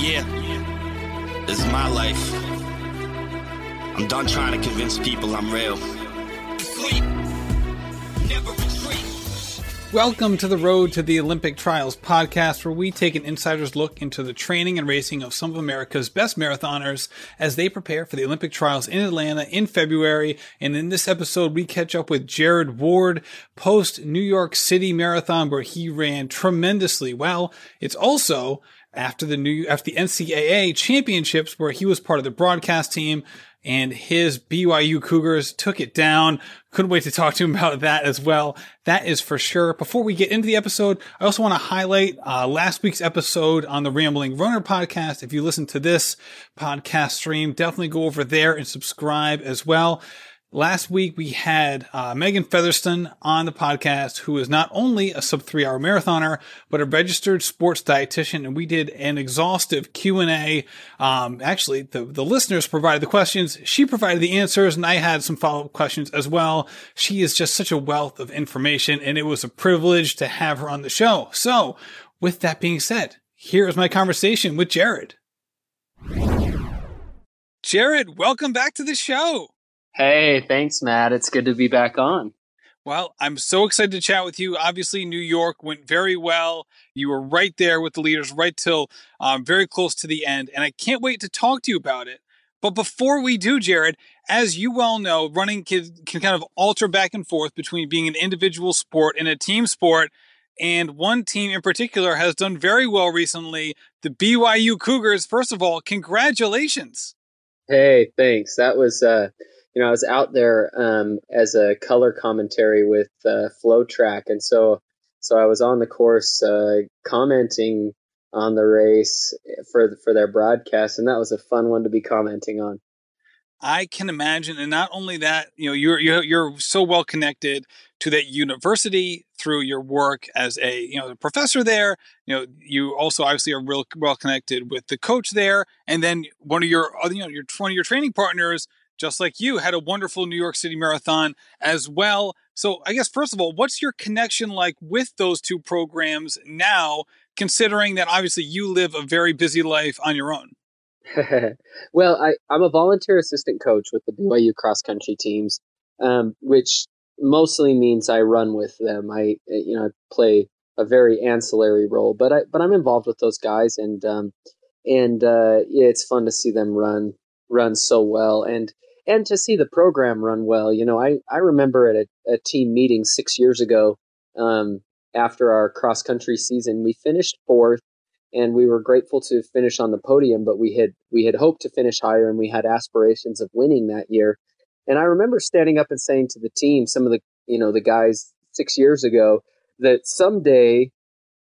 Yeah, this is my life. I'm done trying to convince people I'm real. Sleep, never retreat. Welcome to the Road to the Olympic Trials podcast, where we take an insider's look into the training and racing of some of America's best marathoners as they prepare for the Olympic Trials in Atlanta in February. And in this episode, we catch up with Jared Ward post New York City Marathon, where he ran tremendously well. It's also after the new after the NCAA championships where he was part of the broadcast team and his BYU Cougars took it down. Couldn't wait to talk to him about that as well. That is for sure. Before we get into the episode, I also want to highlight uh, last week's episode on the Rambling Runner podcast. If you listen to this podcast stream, definitely go over there and subscribe as well. Last week we had uh, Megan Featherston on the podcast, who is not only a sub three hour marathoner, but a registered sports dietitian. And we did an exhaustive Q and A. Um, actually, the, the listeners provided the questions. She provided the answers and I had some follow up questions as well. She is just such a wealth of information and it was a privilege to have her on the show. So with that being said, here is my conversation with Jared. Jared, welcome back to the show. Hey, thanks, Matt. It's good to be back on. Well, I'm so excited to chat with you. Obviously, New York went very well. You were right there with the leaders, right till um, very close to the end. And I can't wait to talk to you about it. But before we do, Jared, as you well know, running can, can kind of alter back and forth between being an individual sport and a team sport. And one team in particular has done very well recently the BYU Cougars. First of all, congratulations. Hey, thanks. That was. Uh you know, I was out there um, as a color commentary with uh, FloTrack, and so so I was on the course uh, commenting on the race for for their broadcast, and that was a fun one to be commenting on. I can imagine, and not only that, you know, you're you're, you're so well connected to that university through your work as a you know professor there. You know, you also obviously are real well connected with the coach there, and then one of your you know your one of your training partners just like you, had a wonderful New York City Marathon as well. So, I guess, first of all, what's your connection like with those two programs now, considering that obviously you live a very busy life on your own? well, I, I'm a volunteer assistant coach with the BYU cross country teams, um, which mostly means I run with them. I, you know, I play a very ancillary role, but I, but I'm involved with those guys, and um, and uh, yeah, it's fun to see them run run so well. And and to see the program run well. You know, I, I remember at a, a team meeting six years ago um, after our cross country season, we finished fourth and we were grateful to finish on the podium, but we had we had hoped to finish higher and we had aspirations of winning that year. And I remember standing up and saying to the team, some of the you know the guys six years ago, that someday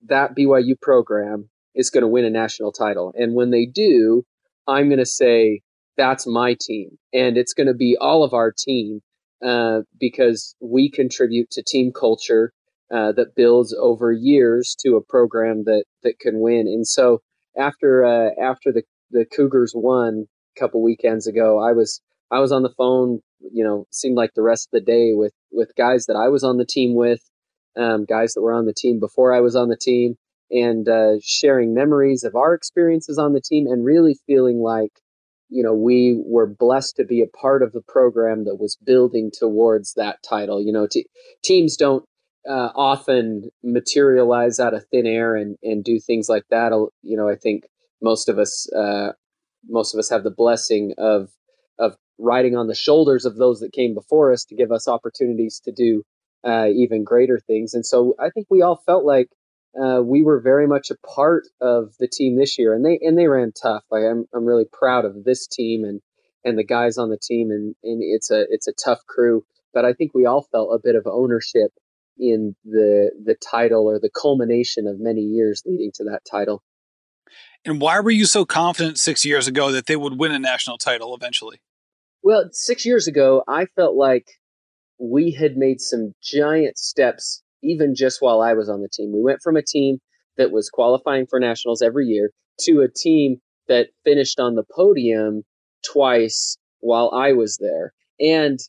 that BYU program is going to win a national title, and when they do, I'm going to say that's my team. And it's going to be all of our team uh, because we contribute to team culture uh, that builds over years to a program that, that can win. And so after uh, after the, the Cougars won a couple weekends ago, I was I was on the phone, you know, seemed like the rest of the day with with guys that I was on the team with, um, guys that were on the team before I was on the team, and uh, sharing memories of our experiences on the team, and really feeling like you know, we were blessed to be a part of the program that was building towards that title. You know, teams don't uh, often materialize out of thin air and, and do things like that. You know, I think most of us, uh, most of us have the blessing of, of riding on the shoulders of those that came before us to give us opportunities to do uh, even greater things. And so I think we all felt like uh, we were very much a part of the team this year, and they and they ran tough. Like I'm I'm really proud of this team and and the guys on the team, and and it's a it's a tough crew. But I think we all felt a bit of ownership in the the title or the culmination of many years leading to that title. And why were you so confident six years ago that they would win a national title eventually? Well, six years ago, I felt like we had made some giant steps even just while I was on the team. We went from a team that was qualifying for nationals every year to a team that finished on the podium twice while I was there. And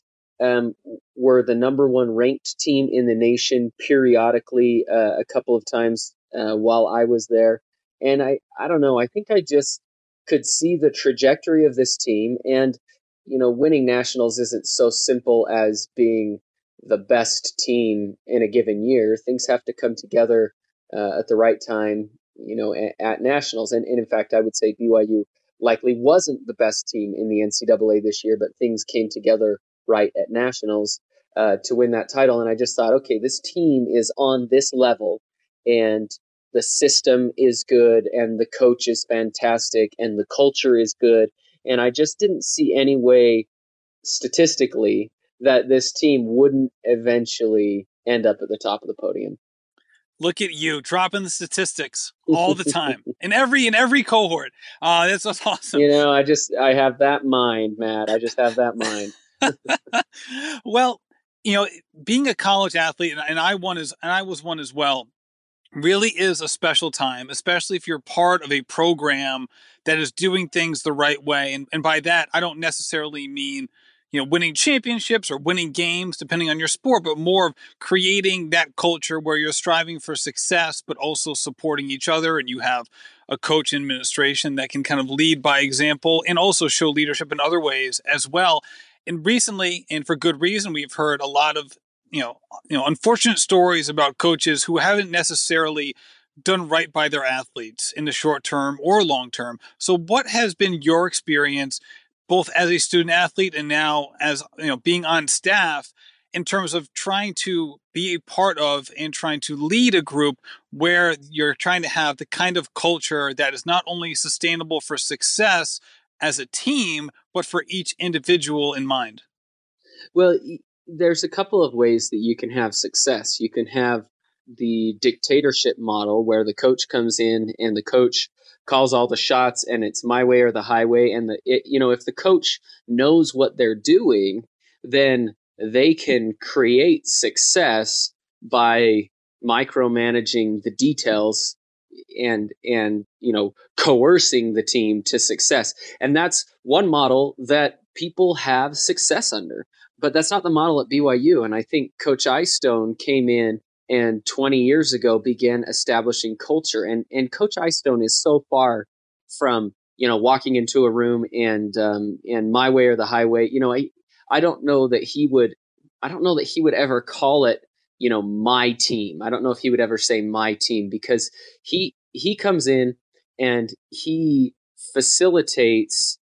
um, were the number one ranked team in the nation periodically uh, a couple of times uh, while I was there. And I, I don't know. I think I just could see the trajectory of this team. And, you know, winning nationals isn't so simple as being the best team in a given year. Things have to come together uh, at the right time, you know, at, at nationals. And, and in fact, I would say BYU likely wasn't the best team in the NCAA this year, but things came together right at nationals uh, to win that title. And I just thought, okay, this team is on this level, and the system is good, and the coach is fantastic, and the culture is good. And I just didn't see any way statistically that this team wouldn't eventually end up at the top of the podium. Look at you dropping the statistics all the time in every in every cohort. Uh, that's awesome. You know, I just I have that mind, Matt. I just have that mind. well, you know, being a college athlete, and, and I one is, and I was one as well, really is a special time, especially if you're part of a program that is doing things the right way. And, and by that, I don't necessarily mean, you know, winning championships or winning games, depending on your sport, but more of creating that culture where you're striving for success, but also supporting each other. And you have a coach administration that can kind of lead by example and also show leadership in other ways as well and recently, and for good reason, we've heard a lot of you know you know unfortunate stories about coaches who haven't necessarily done right by their athletes in the short term or long term. So, what has been your experience, both as a student athlete and now as you know being on staff? in terms of trying to be a part of and trying to lead a group where you're trying to have the kind of culture that is not only sustainable for success as a team, but for each individual in mind? Well, there's a couple of ways that you can have success. You can have the dictatorship model where the coach comes in and the coach calls all the shots and it's my way or the highway and the it, you know if the coach knows what they're doing then they can create success by micromanaging the details and and you know coercing the team to success. And that's one model that people have success under but that's not the model at BYU and I think coach Eyestone came in and 20 years ago began establishing culture. And and coach Eyestone is so far from you know walking into a room and um and my way or the highway. You know I I don't know that he would I don't know that he would ever call it you know my team. I don't know if he would ever say my team because he he comes in and he facilitates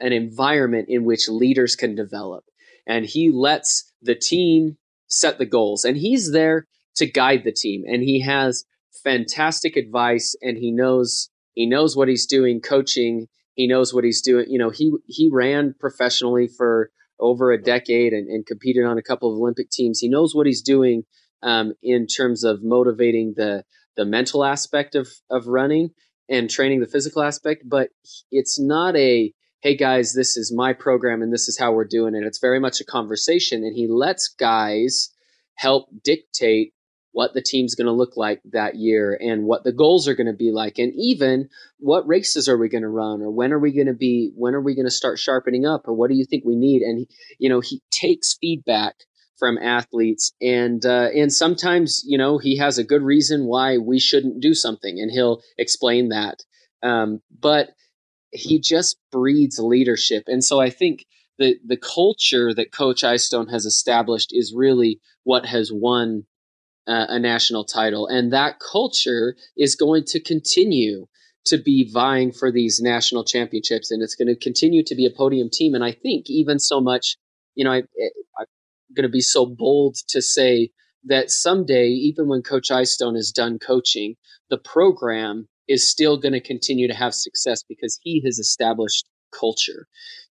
an environment in which leaders can develop. And he lets the team set the goals. And he's there to guide the team and he has fantastic advice and he knows he knows what he's doing coaching he knows what he's doing you know he he ran professionally for over a decade and, and competed on a couple of Olympic teams. He knows what he's doing um, in terms of motivating the the mental aspect of of running and training the physical aspect. But it's not a hey guys, this is my program and this is how we're doing it. It's very much a conversation, and he lets guys help dictate what the team's going to look like that year and what the goals are going to be like and even what races are we going to run or when are we going to be when are we going to start sharpening up or what do you think we need? And you know he takes feedback from athletes and uh, and sometimes you know he has a good reason why we shouldn't do something and he'll explain that. Um, but he just breeds leadership. And so i think the the culture that coach Eyestone has established is really what has won uh, a national title. And that culture is going to continue to be vying for these national championships. And it's going to continue to be a podium team. And I think even so much, you know, I, I'm going to be so bold to say that someday, even when Coach Eyestone is done coaching, the program is still going to continue to have success because he has established culture.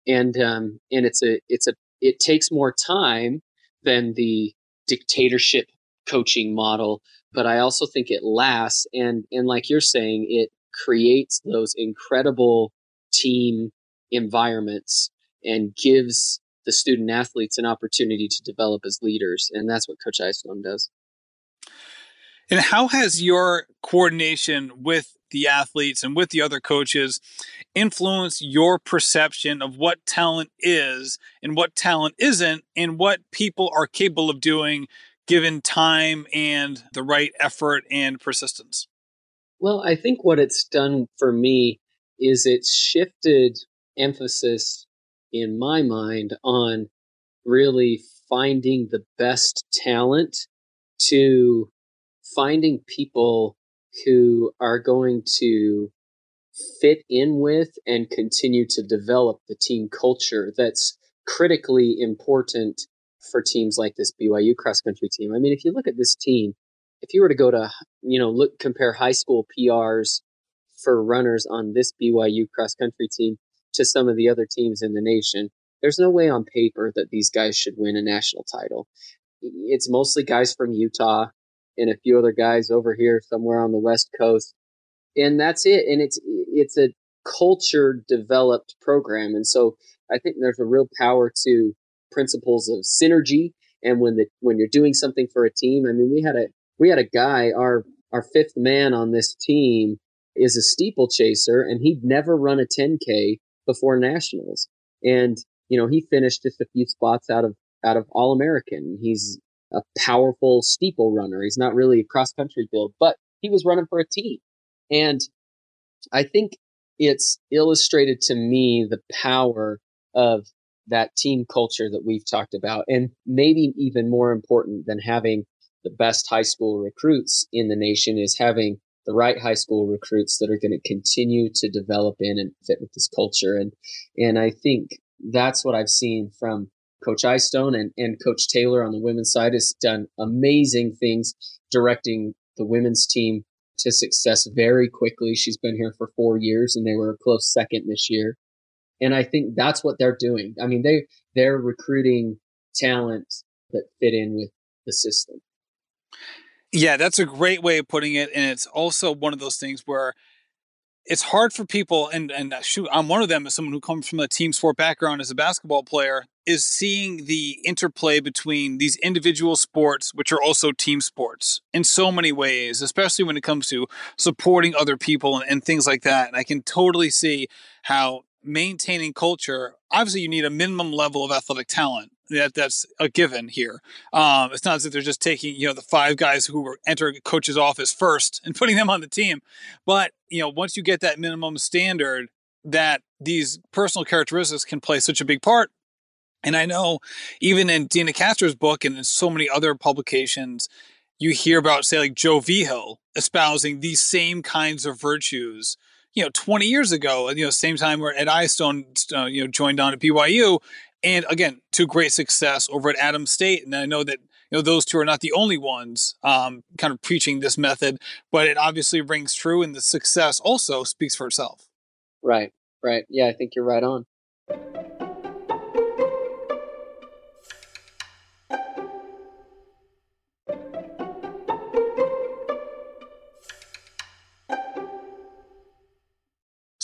And um, and it's a it's a it takes more time than the dictatorship coaching model, but I also think it lasts and and like you're saying, it creates those incredible team environments and gives the student athletes an opportunity to develop as leaders, and that's what Coach Eyestone does. And how has your coordination with the athletes and with the other coaches influenced your perception of what talent is and what talent isn't, and what people are capable of doing given time and the right effort and persistence? Well, I think what it's done for me is it's shifted emphasis in my mind on really finding the best talent to finding people who are going to fit in with and continue to develop the team culture that's critically important for teams like this BYU cross country team. I mean, if you look at this team, if you were to go to, you know, look, compare high school PRs for runners on this BYU cross country team to some of the other teams in the nation, there's no way on paper that these guys should win a national title. It's mostly guys from Utah and a few other guys over here somewhere on the West Coast. And that's it. And it's, it's a culture developed program. And so I think there's a real power to principles of synergy. And when the, when you're doing something for a team, I mean, we had a, we had a guy, our, our fifth man on this team is a steeplechaser and he'd never run a 10k before nationals. And, you know, he finished just a few spots out of, out of all American. He's a powerful steeple runner. He's not really a cross country build, but he was running for a team. And I think it's illustrated to me the power of that team culture that we've talked about. And maybe even more important than having the best high school recruits in the nation is having the right high school recruits that are going to continue to develop in and fit with this culture. And, and I think that's what I've seen from Coach Eyestone and, and Coach Taylor on the women's side has done amazing things directing the women's team to success very quickly. She's been here for four years and they were a close second this year. And I think that's what they're doing. I mean, they, they're recruiting talent that fit in with the system. Yeah, that's a great way of putting it. And it's also one of those things where it's hard for people, and, and uh, shoot, I'm one of them as someone who comes from a team sport background as a basketball player, is seeing the interplay between these individual sports, which are also team sports in so many ways, especially when it comes to supporting other people and, and things like that. And I can totally see how maintaining culture, obviously you need a minimum level of athletic talent. That that's a given here. Um, it's not as if they're just taking you know the five guys who were entering a coach's office first and putting them on the team, but you know once you get that minimum standard, that these personal characteristics can play such a big part. And I know even in Deena Kastor's book and in so many other publications, you hear about say like Joe Vigil espousing these same kinds of virtues you know 20 years ago you know same time where ed eyestone uh, you know joined on at byu and again to great success over at adams state. And i know that you know those two are not the only ones um, kind of preaching this method but it obviously rings true and the success also speaks for itself. Right right. Yeah i think you're right on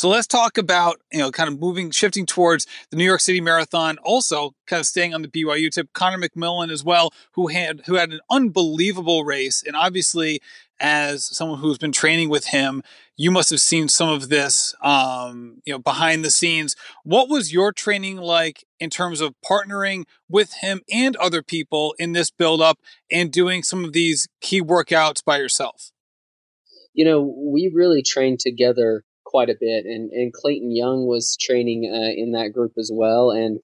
So let's talk about, you know, kind of moving, shifting towards the New York City Marathon. Also, kind of staying on the BYU tip, Connor McMillan as well, who had who had an unbelievable race, and obviously, as someone who's been training with him, you must have seen some of this, um, you know, behind the scenes. What was your training like in terms of partnering with him and other people in this build up and doing some of these key workouts by yourself? You know, we really trained together quite a bit, and and Clayton Young was training uh, in that group as well, and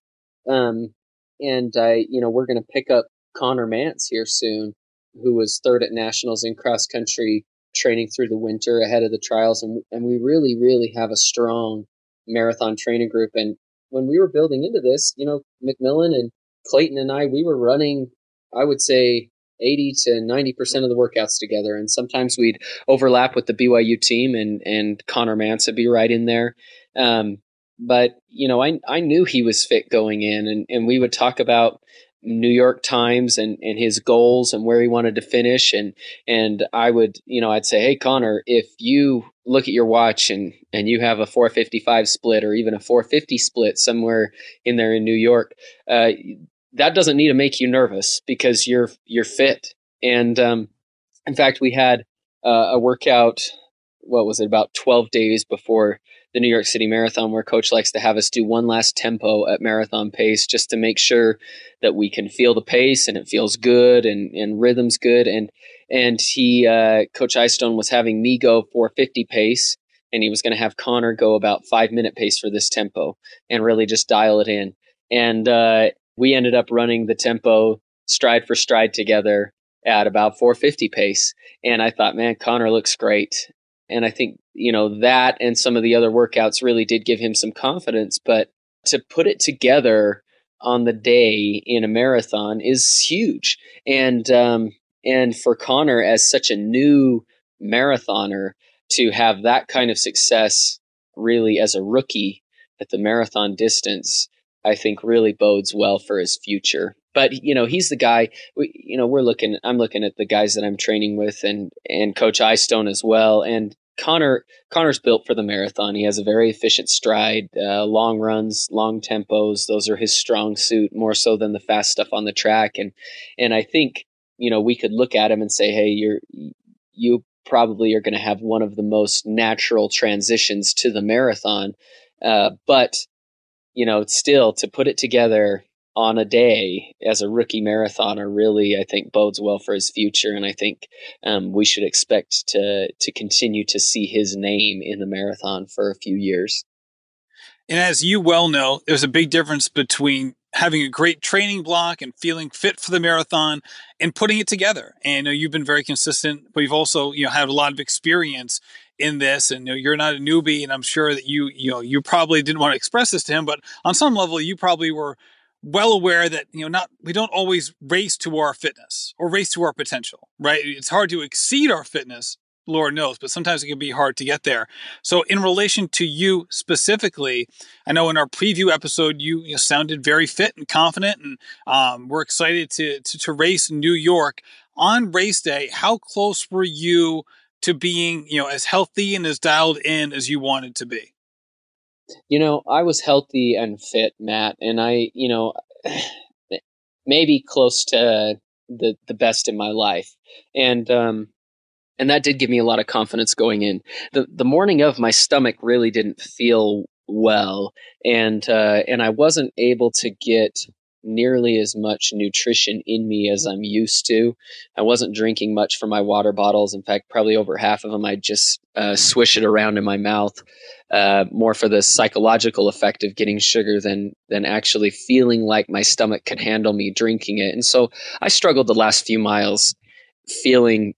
um and I you know we're going to pick up Conner Mantz here soon, who was third at nationals in cross country training through the winter ahead of the trials, and and we really really have a strong marathon training group, and when we were building into this, you know McMillan and Clayton and I we were running I would say 80 to 90% of the workouts together. And sometimes we'd overlap with the BYU team and, and Conner Mantz would be right in there. Um, but, you know, I, I knew he was fit going in and, and we would talk about New York Times and, and his goals and where he wanted to finish. And, and I would, you know, I'd say, Hey, Connor, if you look at your watch and, and you have a 455 split or even a 450 split somewhere in there in New York, uh, that doesn't need to make you nervous because you're you're fit. And um, in fact, we had uh, a workout. What was it? About twelve days before the New York City Marathon, where Coach likes to have us do one last tempo at marathon pace, just to make sure that we can feel the pace and it feels good and and rhythm's good. And and he uh, Coach Eyestone was having me go 450 pace, and he was going to have Connor go about five minute pace for this tempo, and really just dial it in. And uh, we ended up running the tempo stride for stride together at about 450 pace, and I thought, man, Connor looks great. And I think you know that and some of the other workouts really did give him some confidence, but to put it together on the day in a marathon is huge. And um, and for Connor as such a new marathoner to have that kind of success really as a rookie at the marathon distance, I think really bodes well for his future. But you know, he's the guy. We, you know, we're looking. I'm looking at the guys that I'm training with, and and Coach Eyestone as well. And Connor Connor's built for the marathon. He has a very efficient stride, uh, long runs, long tempos. Those are his strong suit more so than the fast stuff on the track. And and I think you know we could look at him and say, hey, you're you probably are going to have one of the most natural transitions to the marathon. Uh, but you know, still to put it together on a day as a rookie marathoner really I think bodes well for his future and I think um, we should expect to to continue to see his name in the marathon for a few years. And as you well know, there's a big difference between having a great training block and feeling fit for the marathon and putting it together. And you've been very consistent, but you've also you know had a lot of experience in this and you you're not a newbie and I'm sure that you you know you probably didn't want to express this to him but on some level you probably were well aware that you know not we don't always race to our fitness or race to our potential right? It's hard to exceed our fitness lord knows but sometimes it can be hard to get there. So in relation to you specifically i know in our preview episode you, you sounded very fit and confident and um, we're excited to, to to race new york. On race day how close were you to being you know as healthy and as dialed in as you wanted to be you know, I was healthy and fit, Matt, and I, you know, maybe close to the the best in my life, and um, and that did give me a lot of confidence going in. the The morning of, my stomach really didn't feel well, and uh, and I wasn't able to get nearly as much nutrition in me as I'm used to. I wasn't drinking much from my water bottles. In fact, probably over half of them, I just uh, swish it around in my mouth, uh, more for the psychological effect of getting sugar than than actually feeling like my stomach could handle me drinking it. And so I struggled the last few miles, feeling,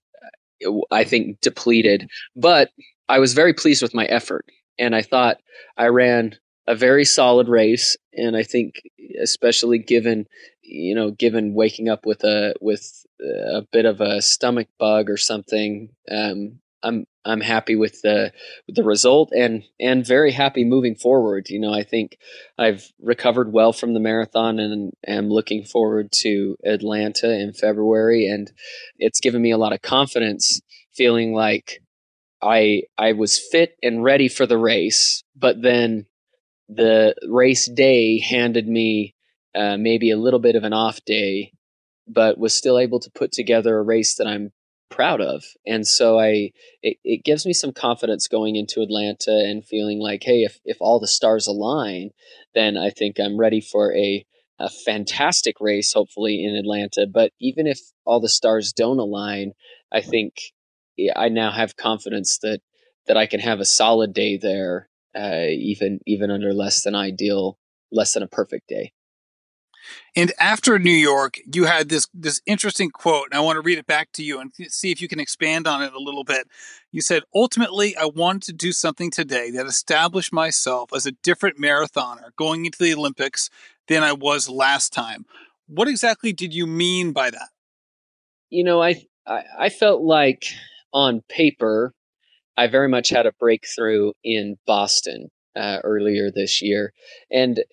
uh, I think, depleted. But I was very pleased with my effort, and I thought I ran a very solid race, and I think especially given you know given waking up with a with a bit of a stomach bug or something, um, I'm I'm happy with the with the result and and very happy moving forward. You know, I think I've recovered well from the marathon and am looking forward to Atlanta in February, and it's given me a lot of confidence, feeling like I I was fit and ready for the race, but then the race day handed me uh, maybe a little bit of an off day, but was still able to put together a race that I'm proud of. And so I it, it gives me some confidence going into Atlanta and feeling like, hey, if, if all the stars align, then I think I'm ready for a a fantastic race, hopefully in Atlanta. But even if all the stars don't align, I think I now have confidence that that I can have a solid day there uh, even even under less than ideal, less than a perfect day. And after New York, you had this this interesting quote, and I want to read it back to you and see if you can expand on it a little bit. You said, "Ultimately, I wanted to do something today that established myself as a different marathoner going into the Olympics than I was last time." What exactly did you mean by that? You know, I I, I felt like on paper I very much had a breakthrough in Boston uh, earlier this year, and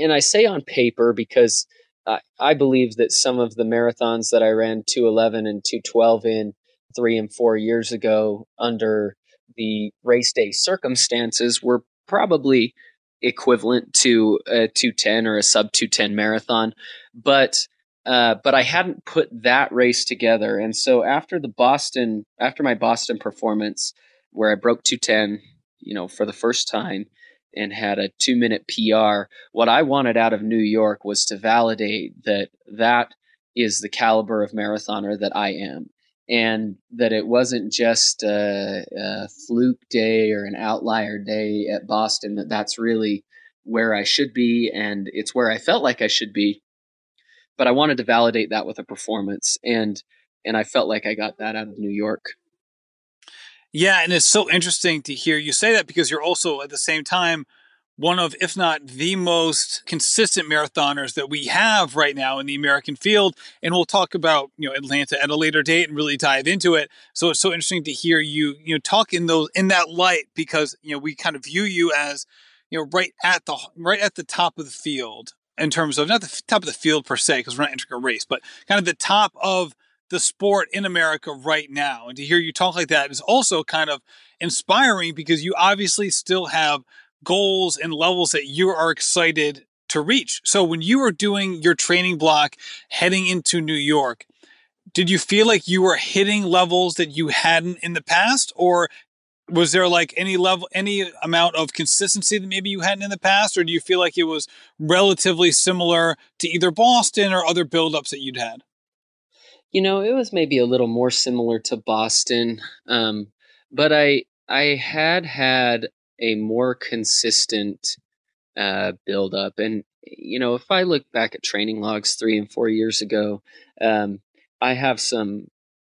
and I say on paper because I, I believe that some of the marathons that I ran 211 and 212 in three and four years ago under the race day circumstances were probably equivalent to a 210 or a sub 210 marathon, but uh, but I hadn't put that race together, and so after the Boston, after my Boston performance, where I broke 210, you know, for the first time and had a two minute PR. What I wanted out of New York was to validate that that is the caliber of marathoner that I am. and that it wasn't just a, a, fluke day or an outlier day at Boston, that that's really where I should be and it's where I felt like I should be. But I wanted to validate that with a performance and and I felt like I got that out of New York. Yeah, and it's so interesting to hear you say that because you're also at the same time one of, if not the most consistent marathoners that we have right now in the American field. And we'll talk about, you know, Atlanta at a later date and really dive into it. So it's so interesting to hear you, you know, talk in those in that light because, you know, we kind of view you as, you know, right at the right at the top of the field in terms of not the top of the field per se, because we're not entering a race, but kind of the top of the sport in America right now. And to hear you talk like that is also kind of inspiring because you obviously still have goals and levels that you are excited to reach. So when you were doing your training block heading into New York, did you feel like you were hitting levels that you hadn't in the past or was there like any level any amount of consistency that maybe you hadn't in the past or do you feel like it was relatively similar to either Boston or other buildups that you'd had? You know, it was maybe a little more similar to Boston. Um, but I I had had a more consistent uh, build up. And, you know, if I look back at training logs three and four years ago, um, I have some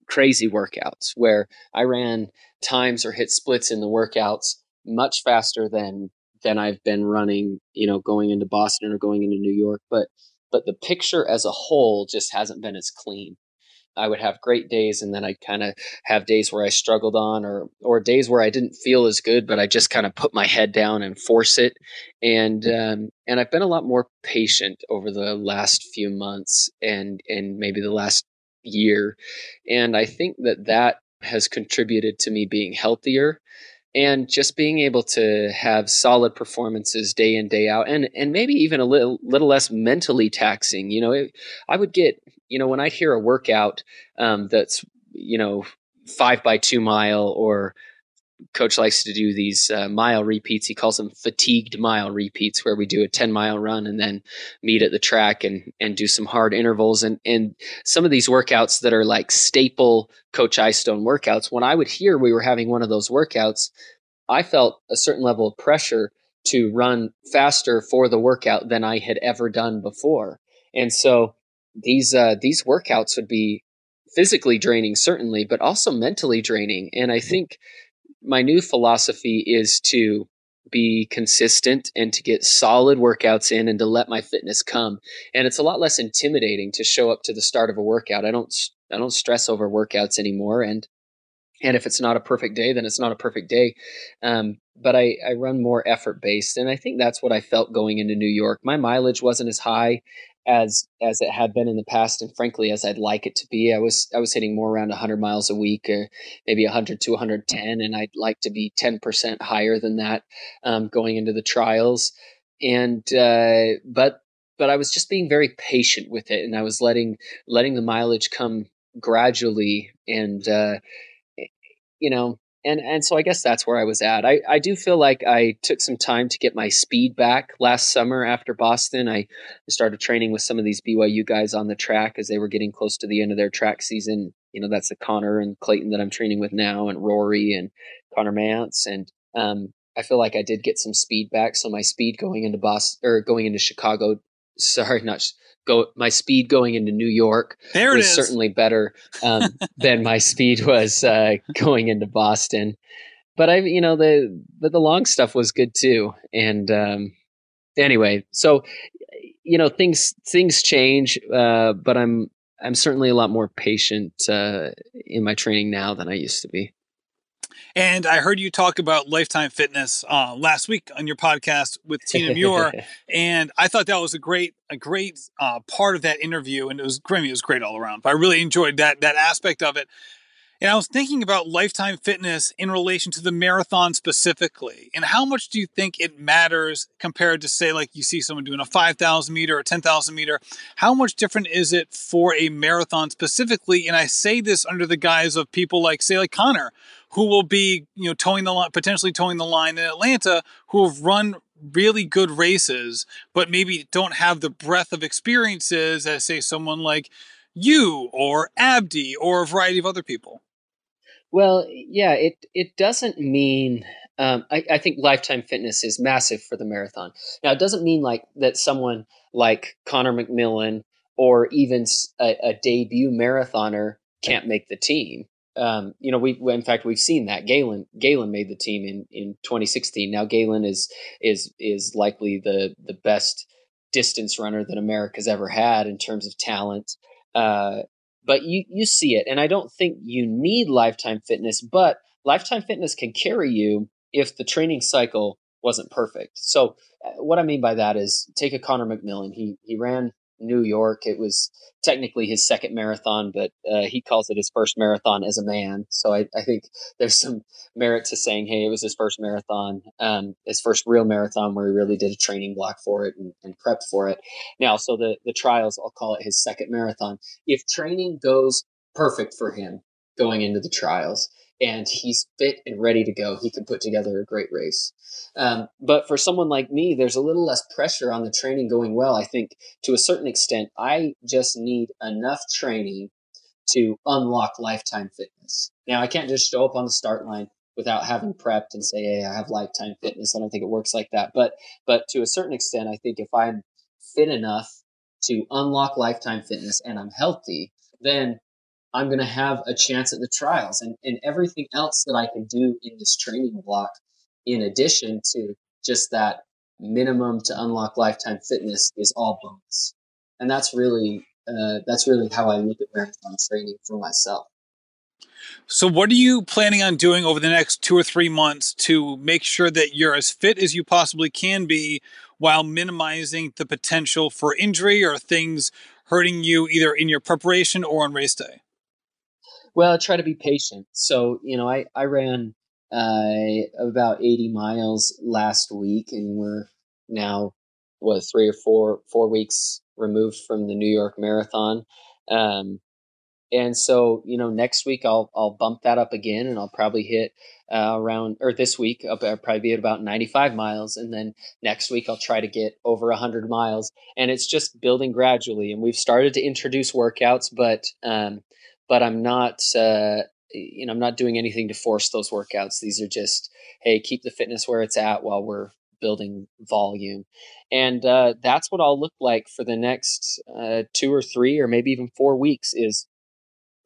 crazy workouts where I ran times or hit splits in the workouts much faster than than I've been running, you know, going into Boston or going into New York. But but the picture as a whole just hasn't been as clean. I would have great days and then I'd kind of have days where I struggled on or or days where I didn't feel as good but I just kind of put my head down and force it. And um, and I've been a lot more patient over the last few months and and maybe the last year. And I think that that has contributed to me being healthier and just being able to have solid performances day in day out and and maybe even a little little less mentally taxing. You know it, i would get you know when i hear a workout um, that's you know five by two mile or coach likes to do these uh, mile repeats he calls them fatigued mile repeats where we do a 10 mile run and then meet at the track and and do some hard intervals. And and some of these workouts that are like staple coach Eyestone workouts when i would hear we were having one of those workouts i felt a certain level of pressure to run faster for the workout than i had ever done before. And so these uh, these workouts would be physically draining certainly but also mentally draining and i think my new philosophy is to be consistent and to get solid workouts in and to let my fitness come. And it's a lot less intimidating to show up to the start of a workout. I don't I don't stress over workouts anymore and and if it's not a perfect day, then it's not a perfect day. Um, but I, I run more effort based, and I think that's what I felt going into New York. My mileage wasn't as high as as it had been in the past and frankly as I'd like it to be. I was I was hitting more around 100 miles a week or maybe 100 to 110 and I'd like to be 10% higher than that um, going into the trials and uh, but but I was just being very patient with it and I was letting letting the mileage come gradually and uh, you know and and so I guess that's where I was at. I, I do feel like I took some time to get my speed back last summer after Boston. I started training with some of these BYU guys on the track as they were getting close to the end of their track season. You know, that's the Connor and Clayton that I'm training with now, and Rory and Conner Mantz. And um, I feel like I did get some speed back. So my speed going into Boston or going into Chicago, sorry, not go my speed going into New York there was certainly better um, than my speed was uh, going into Boston. But I, you know, the but the long stuff was good too. And um, anyway, so you know, things things change, uh, but I'm I'm certainly a lot more patient uh, in my training now than I used to be. And I heard you talk about Lifetime Fitness uh, last week on your podcast with Tina Muir, and I thought that was a great a great uh, part of that interview, and it was great. It was great all around. But I really enjoyed that that aspect of it. And I was thinking about lifetime fitness in relation to the marathon specifically. And how much do you think it matters compared to, say, like you see someone doing a 5,000 meter or 10,000 meter? How much different is it for a marathon specifically? And I say this under the guise of people like, say, like Connor, who will be, you know, toeing the line, potentially toeing the line in Atlanta, who have run really good races, but maybe don't have the breadth of experiences as, say, someone like you or Abdi or a variety of other people? Well, yeah, it it doesn't mean. Um, I, I think lifetime fitness is massive for the marathon. Now, it doesn't mean like that someone like Connor McMillan or even a, a debut marathoner can't make the team. Um, you know, we in fact we've seen that Galen Galen made the team in in 2016. Now Galen is is is likely the the best distance runner that America's ever had in terms of talent. Uh, but you you see it, and I don't think you need lifetime fitness, but lifetime fitness can carry you if the training cycle wasn't perfect. So uh, what I mean by that is take a Connor McMillan. He he ran New York. It was technically his second marathon, but uh, he calls it his first marathon as a man. So I, I, think there's some merit to saying, hey, it was his first marathon, um, his first real marathon where he really did a training block for it and, and prepped for it. Now, so the, the trials, I'll call it his second marathon. If training goes perfect for him going into the trials, and he's fit and ready to go. He can put together a great race. Um, but for someone like me, there's a little less pressure on the training going well. I think to a certain extent, I just need enough training to unlock lifetime fitness. Now, I can't just show up on the start line without having prepped and say, "Hey, I have lifetime fitness." I don't think it works like that. But but to a certain extent, I think if I'm fit enough to unlock lifetime fitness and I'm healthy, then I'm going to have a chance at the trials and, and everything else that I can do in this training block, in addition to just that minimum to unlock lifetime fitness, is all bonus. And that's really uh, that's really how I look at marathon training for myself. So, what are you planning on doing over the next two or three months to make sure that you're as fit as you possibly can be while minimizing the potential for injury or things hurting you either in your preparation or on race day? Well, I try to be patient. So, you know, I, I ran uh, about 80 miles last week, and we're now, what, three or four, four weeks removed from the New York Marathon. Um, and so, you know, next week I'll I'll bump that up again, and I'll probably hit uh, around or this week I'll, probably be at about 95 miles, and then next week I'll try to get over 100 miles, and it's just building gradually. And we've started to introduce workouts, but um, but I'm not, uh, you know, I'm not doing anything to force those workouts. These are just, hey, keep the fitness where it's at while we're building volume. And uh, that's what I'll look like for the next uh, two or three or maybe even four weeks is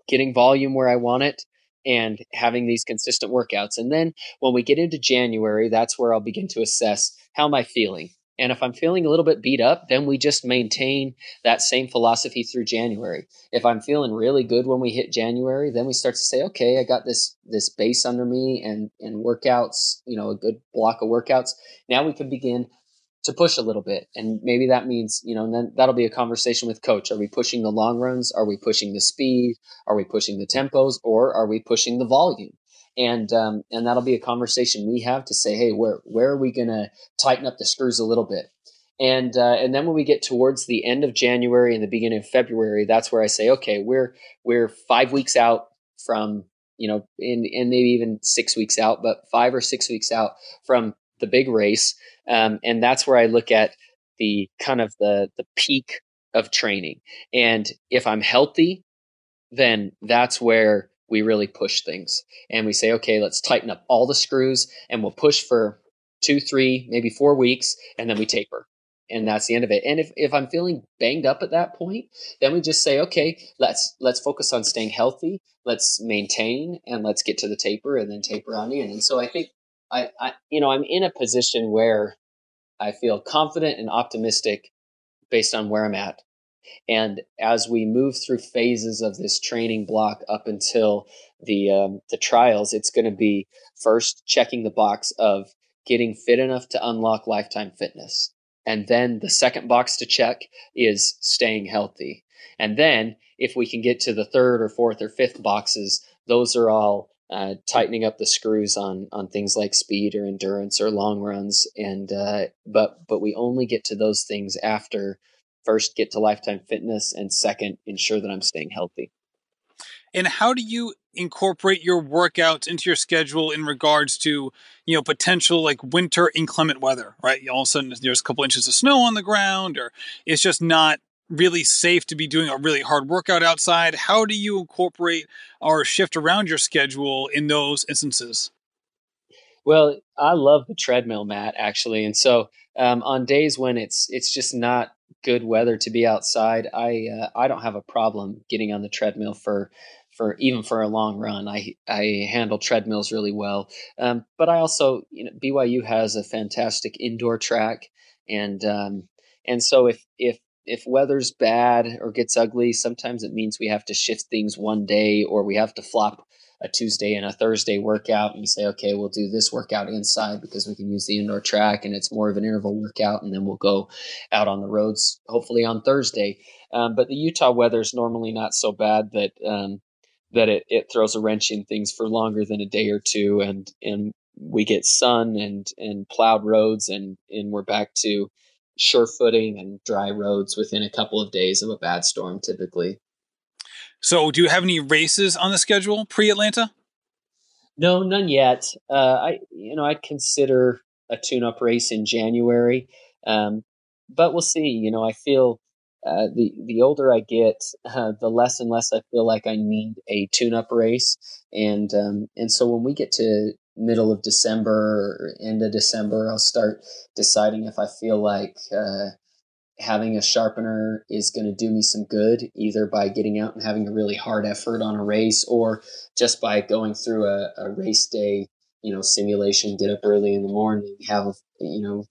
getting volume where I want it and having these consistent workouts. And then when we get into January, that's where I'll begin to assess how am I feeling? And if I'm feeling a little bit beat up, then we just maintain that same philosophy through January. If I'm feeling really good when we hit January, then we start to say, okay, I got this this base under me and and workouts, you know, a good block of workouts. Now we can begin to push a little bit. And maybe that means, you know, then that'll be a conversation with coach. Are we pushing the long runs? Are we pushing the speed? Are we pushing the tempos or are we pushing the volume? And um, and that'll be a conversation we have to say, hey, where where are we going to tighten up the screws a little bit? And uh, and then when we get towards the end of January and the beginning of February, that's where I say, okay, we're we're five weeks out from you know, in and maybe even six weeks out, but five or six weeks out from the big race, um, and that's where I look at the kind of the the peak of training. And if I'm healthy, then that's where we really push things and we say, okay, let's tighten up all the screws and we'll push for two, three, maybe four weeks, and then we taper. And that's the end of it. And if, if I'm feeling banged up at that point, then we just say, okay, let's let's focus on staying healthy, let's maintain, and let's get to the taper and then taper on in. And so I think I, I you know, I'm in a position where I feel confident and optimistic based on where I'm at. And as we move through phases of this training block up until the um, the trials, it's going to be first checking the box of getting fit enough to unlock lifetime fitness, and then the second box to check is staying healthy. And then if we can get to the third or fourth or fifth boxes, those are all uh, tightening up the screws on on things like speed or endurance or long runs. And uh, but but we only get to those things after first get to lifetime fitness and second ensure that i'm staying healthy and how do you incorporate your workouts into your schedule in regards to you know potential like winter inclement weather right all of a sudden there's a couple inches of snow on the ground or it's just not really safe to be doing a really hard workout outside? How do you incorporate or shift around your schedule in those instances? Well, I love the treadmill, Matt, actually, and so um, on days when it's it's just not good weather to be outside, I uh, I don't have a problem getting on the treadmill for for even for a long run. I I handle treadmills really well, um, but I also you know BYU has a fantastic indoor track, and um, and so if if if weather's bad or gets ugly, sometimes it means we have to shift things one day or we have to flop a Tuesday and a Thursday workout and say, okay, we'll do this workout inside because we can use the indoor track and it's more of an interval workout. And then we'll go out on the roads, hopefully on Thursday. Um, but the Utah weather is normally not so bad that, um, that it, it throws a wrench in things for longer than a day or two. And, and we get sun and, and plowed roads and, and we're back to, sure footing and dry roads within a couple of days of a bad storm typically. So, do you have any races on the schedule pre Atlanta? No, none yet. Uh, I, you know, I'd consider a tune-up race in January, um, but we'll see. You know, I feel uh, the the older I get, uh, the less and less I feel like I need a tune-up race, and um, and so when we get to middle of December or end of December, I'll start deciding if I feel like uh, having a sharpener is going to do me some good, either by getting out and having a really hard effort on a race or just by going through a, a race day, you know, simulation, get up early in the morning, have, you know,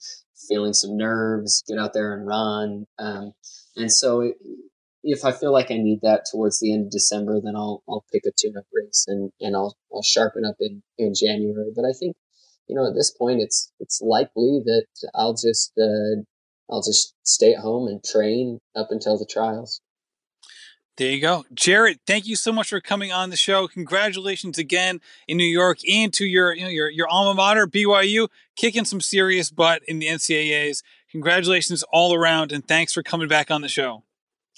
feeling some nerves, get out there and run. Um, and so it, if I feel like I need that towards the end of December, then I'll I'll pick a tune-up race and, and I'll I'll sharpen up in, in January. But I think, you know, at this point, it's it's likely that I'll just uh, I'll just stay at home and train up until the trials. There you go. Jared, thank you so much for coming on the show. Congratulations again in New York and to your you know your your alma mater, BYU, kicking some serious butt in the NCAAs. Congratulations all around and thanks for coming back on the show.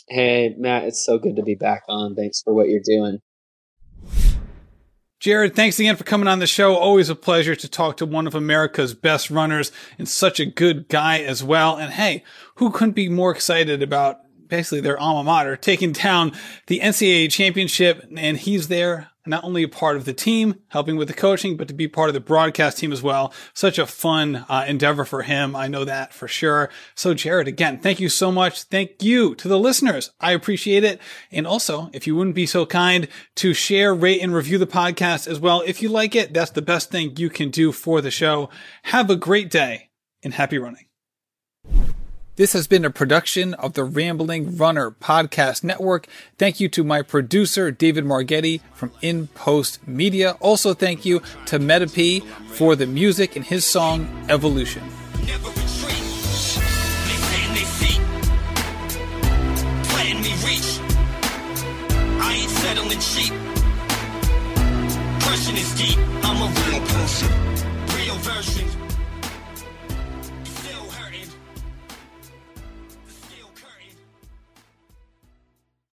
Hey, Matt, it's so good to be back on. Thanks for what you're doing. Jared, thanks again for coming on the show. Always a pleasure to talk to one of America's best runners and such a good guy as well. And hey, who couldn't be more excited about basically their alma mater taking down the NCAA championship? And he's there not only a part of the team, helping with the coaching, but to be part of the broadcast team as well. Such a fun uh, endeavor for him. I know that for sure. So, Jared, again, thank you so much. Thank you to the listeners. I appreciate it. And also, if you wouldn't be so kind to share, rate, and review the podcast as well. If you like it, that's the best thing you can do for the show. Have a great day and happy running. This has been a production of the Rambling Runner Podcast Network. Thank you to my producer, David Margetti from In Post Media. Also, thank you to Metapee for the music and his song Evolution.